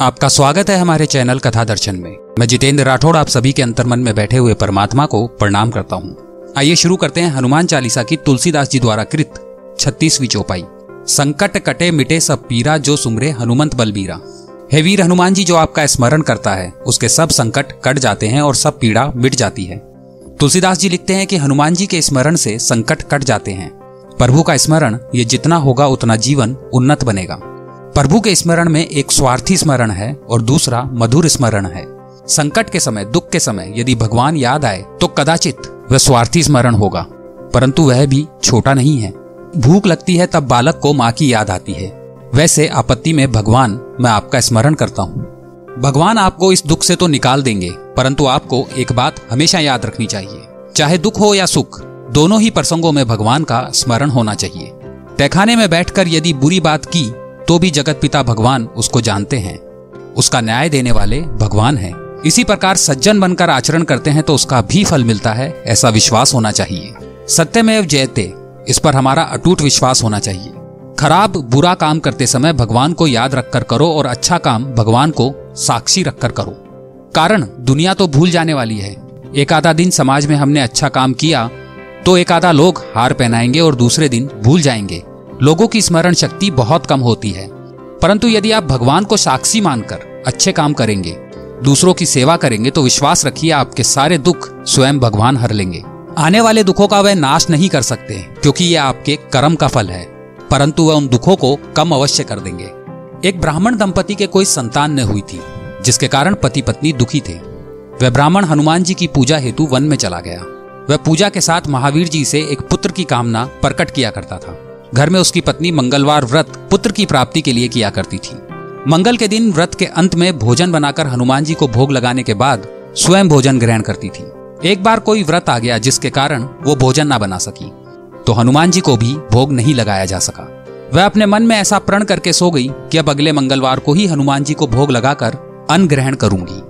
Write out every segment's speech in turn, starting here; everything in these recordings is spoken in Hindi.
आपका स्वागत है हमारे चैनल कथा दर्शन में। मैं जितेंद्र राठौड़ आप सभी के अंतर्मन में बैठे हुए परमात्मा को प्रणाम करता हूँ। आइए शुरू करते हैं हनुमान चालीसा की तुलसीदास जी द्वारा कृत छत्तीसवीं चौपाई। संकट कटे मिटे सब पीरा जो सुमरे हनुमंत बलबीरा। हे वीर हनुमान जी, जो आपका स्मरण करता है, उसके सब संकट कट जाते हैं और सब पीड़ा मिट जाती है। तुलसीदास जी लिखते हैं कि हनुमान जी के स्मरण से संकट कट जाते हैं। प्रभु का स्मरण, ये जितना होगा उतना जीवन उन्नत बनेगा। प्रभु के स्मरण में एक स्वार्थी स्मरण है और दूसरा मधुर स्मरण है। संकट के समय, दुख के समय यदि भगवान याद आए तो कदाचित वह स्वार्थी स्मरण होगा। परंतु वह भी छोटा नहीं है। भूख लगती है तब बालक को माँ की याद आती है। वैसे आपत्ति में भगवान, मैं आपका स्मरण करता हूँ। भगवान आपको इस दुख से तो निकाल देंगे, परंतु आपको एक बात हमेशा याद रखनी चाहिए। चाहे दुख हो या सुख, दोनों ही प्रसंगों में भगवान का स्मरण होना चाहिए। तहखाने में बैठकर यदि बुरी बात की तो भी जगत पिता भगवान उसको जानते हैं। उसका न्याय देने वाले भगवान हैं। इसी प्रकार सज्जन बनकर आचरण करते हैं तो उसका भी फल मिलता है, ऐसा विश्वास होना चाहिए। सत्यमेव जयते, इस पर हमारा अटूट विश्वास होना चाहिए। खराब, बुरा काम करते समय भगवान को याद रखकर करो और अच्छा काम भगवान को साक्षी रखकर करो। कारण, दुनिया तो भूल जाने वाली है। एक आधा दिन समाज में हमने अच्छा काम किया तो एक आधा लोग हार पहनाएँगे और दूसरे दिन भूल जाएँगे। लोगों की स्मरण शक्ति बहुत कम होती है। परंतु यदि आप भगवान को साक्षी मानकर अच्छे काम करेंगे, दूसरों की सेवा करेंगे तो विश्वास रखिए आपके सारे दुख स्वयं भगवान हर लेंगे। आने वाले दुखों का वह नाश नहीं कर सकते, क्योंकि यह आपके कर्म का फल है। परंतु वह उन दुखों को कम अवश्य कर देंगे। एक ब्राह्मण दंपति के कोई संतान न हुई थी, जिसके कारण पति पत्नी दुखी थे। वह ब्राह्मण हनुमान जी की पूजा हेतु वन में चला गया। वह पूजा के साथ महावीर जी से एक पुत्र की कामना प्रकट किया करता था। घर में उसकी पत्नी मंगलवार व्रत पुत्र की प्राप्ति के लिए किया करती थी। मंगल के दिन व्रत के अंत में भोजन बनाकर हनुमान जी को भोग लगाने के बाद स्वयं भोजन ग्रहण करती थी। एक बार कोई व्रत आ गया जिसके कारण वो भोजन ना बना सकी तो हनुमान जी को भी भोग नहीं लगाया जा सका। वह अपने मन में ऐसा प्रण करके सो गई कि अब अगले मंगलवार को ही हनुमान जी को भोग लगाकर अन्न ग्रहण करूँगी।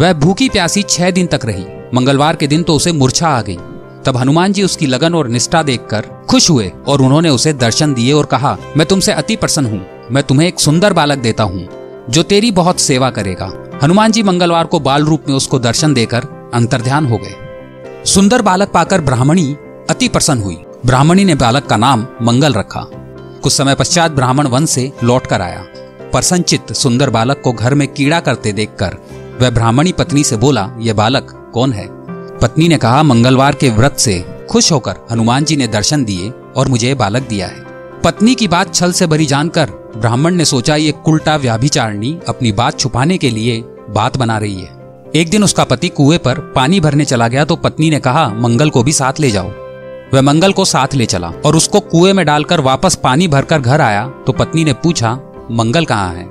वह भूखी प्यासी छह दिन तक रही। मंगलवार के दिन तो उसे मूर्छा आ गई। तब हनुमान जी उसकी लगन और निष्ठा देखकर खुश हुए और उन्होंने उसे दर्शन दिए और कहा, मैं तुमसे अति प्रसन्न हूँ। मैं तुम्हें एक सुंदर बालक देता हूँ, जो तेरी बहुत सेवा करेगा। हनुमान जी मंगलवार को बाल रूप में उसको दर्शन देकर अंतर्ध्यान हो गए। सुंदर बालक पाकर ब्राह्मणी अति प्रसन्न हुई। ब्राह्मणी ने बालक का नाम मंगल रखा। कुछ समय पश्चात ब्राह्मण वन से लौट कर आया। प्रसन्नचित सुंदर बालक को घर में कीड़ा करते देखकर वह ब्राह्मणी पत्नी से बोला, यह बालक कौन है? पत्नी ने कहा, मंगलवार के व्रत से खुश होकर हनुमान जी ने दर्शन दिए और मुझे बालक दिया है। पत्नी की बात छल से भरी जानकर ब्राह्मण ने सोचा, ये कुलटा व्याभिचारणी अपनी बात छुपाने के लिए बात बना रही है। एक दिन उसका पति कुएँ पर पानी भरने चला गया तो पत्नी ने कहा, मंगल को भी साथ ले जाओ। वह मंगल को साथ ले चला और उसको कुएँ में डालकर वापस पानी भरकर घर आया। तो पत्नी ने पूछा, मंगल कहाँ है?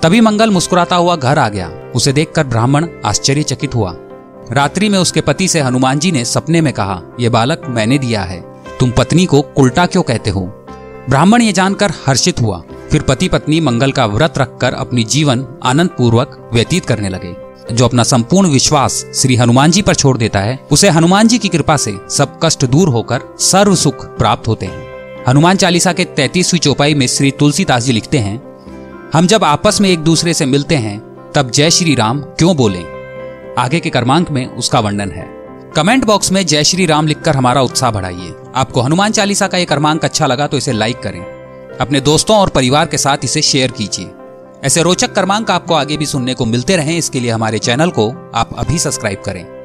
तभी मंगल मुस्कुराता हुआ घर आ गया। उसे देखकर ब्राह्मण आश्चर्यचकित हुआ। रात्रि में उसके पति से हनुमान जी ने सपने में कहा यह बालक मैंने दिया है। तुम पत्नी को उल्टा क्यों कहते हो? ब्राह्मण ये जानकर हर्षित हुआ। फिर पति पत्नी मंगल का व्रत रखकर अपनी जीवन आनंद पूर्वक व्यतीत करने लगे। जो अपना संपूर्ण विश्वास श्री हनुमान जी पर छोड़ देता है, उसे हनुमान जी की कृपा से सब कष्ट दूर होकर सर्व सुख प्राप्त होते हैं। हनुमान चालीसा के तैतीसवीं चौपाई में श्री तुलसीदास जी लिखते हैं, हम जब आपस में एक दूसरे से मिलते हैं, तब जय श्री राम क्यों बोलें? आगे के कर्मांक में उसका वर्णन है। कमेंट बॉक्स में जय श्री राम लिखकर हमारा उत्साह बढ़ाइए। आपको हनुमान चालीसा का यह क्रमांक अच्छा लगा तो इसे लाइक करें। अपने दोस्तों और परिवार के साथ इसे शेयर कीजिए। ऐसे रोचक क्रमांक आपको आगे भी सुनने को मिलते रहें। इसके लिए हमारे चैनल को आप अभी सब्सक्राइब करें।